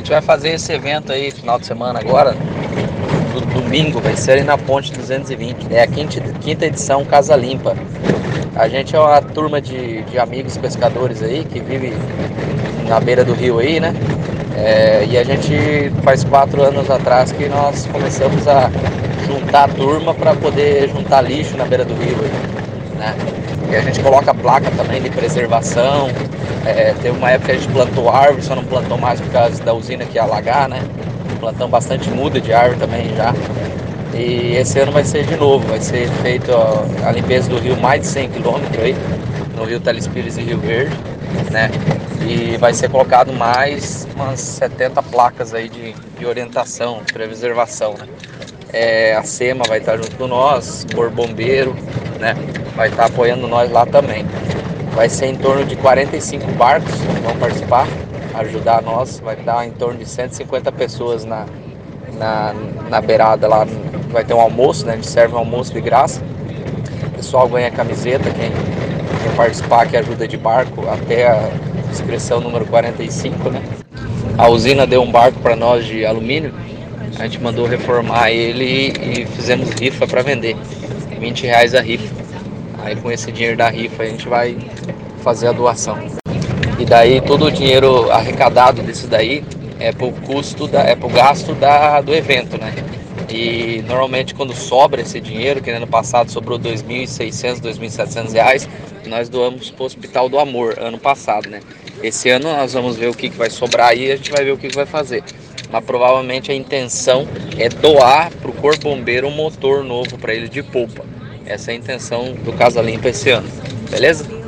gente vai fazer esse evento aí final de semana agora, do domingo, vai ser na Ponte 220. É a quinta, quinta edição Casa Limpa. A gente é uma turma de, de amigos pescadores aí que vive na beira do rio aí, né? É, e a gente faz quatro anos atrás que nós começamos a juntar a turma para poder juntar lixo na beira do rio aí, né? E a gente coloca placa também de preservação. É, teve uma época que a gente plantou árvore, só não plantou mais por causa da usina que ia alagar, né? Plantamos bastante muda de árvore também já. E esse ano vai ser de novo, vai ser feito ó, a limpeza do rio mais de 100 km aí, no rio Telespires e Rio Verde, né? E vai ser colocado mais umas 70 placas aí de, de orientação, de preservação, né? É, a SEMA vai estar junto com nós, Corpo Bombeiro, né? Vai estar apoiando nós lá também. Vai ser em torno de 45 barcos que vão participar, ajudar nós. Vai dar em torno de 150 pessoas na, na, na beirada lá. Vai ter um almoço, né? A gente serve um almoço de graça. O pessoal ganha camiseta, quem, quem participar que ajuda de barco até a inscrição número 45, né? A usina deu um barco para nós de alumínio. A gente mandou reformar ele e fizemos rifa para vender. 20 reais a rifa. Aí com esse dinheiro da rifa a gente vai fazer a doação. E daí todo o dinheiro arrecadado disso daí é pro custo da, é pro gasto da, do evento, né? E normalmente quando sobra esse dinheiro, que ano passado sobrou 2.600, 2.700 reais, nós doamos para o Hospital do Amor, ano passado, né? Esse ano nós vamos ver o que, que vai sobrar aí e a gente vai ver o que, que vai fazer. Mas provavelmente a intenção é doar para o Corpo Bombeiro um motor novo para ele de polpa. Essa é a intenção do Casa Limpa esse ano, beleza?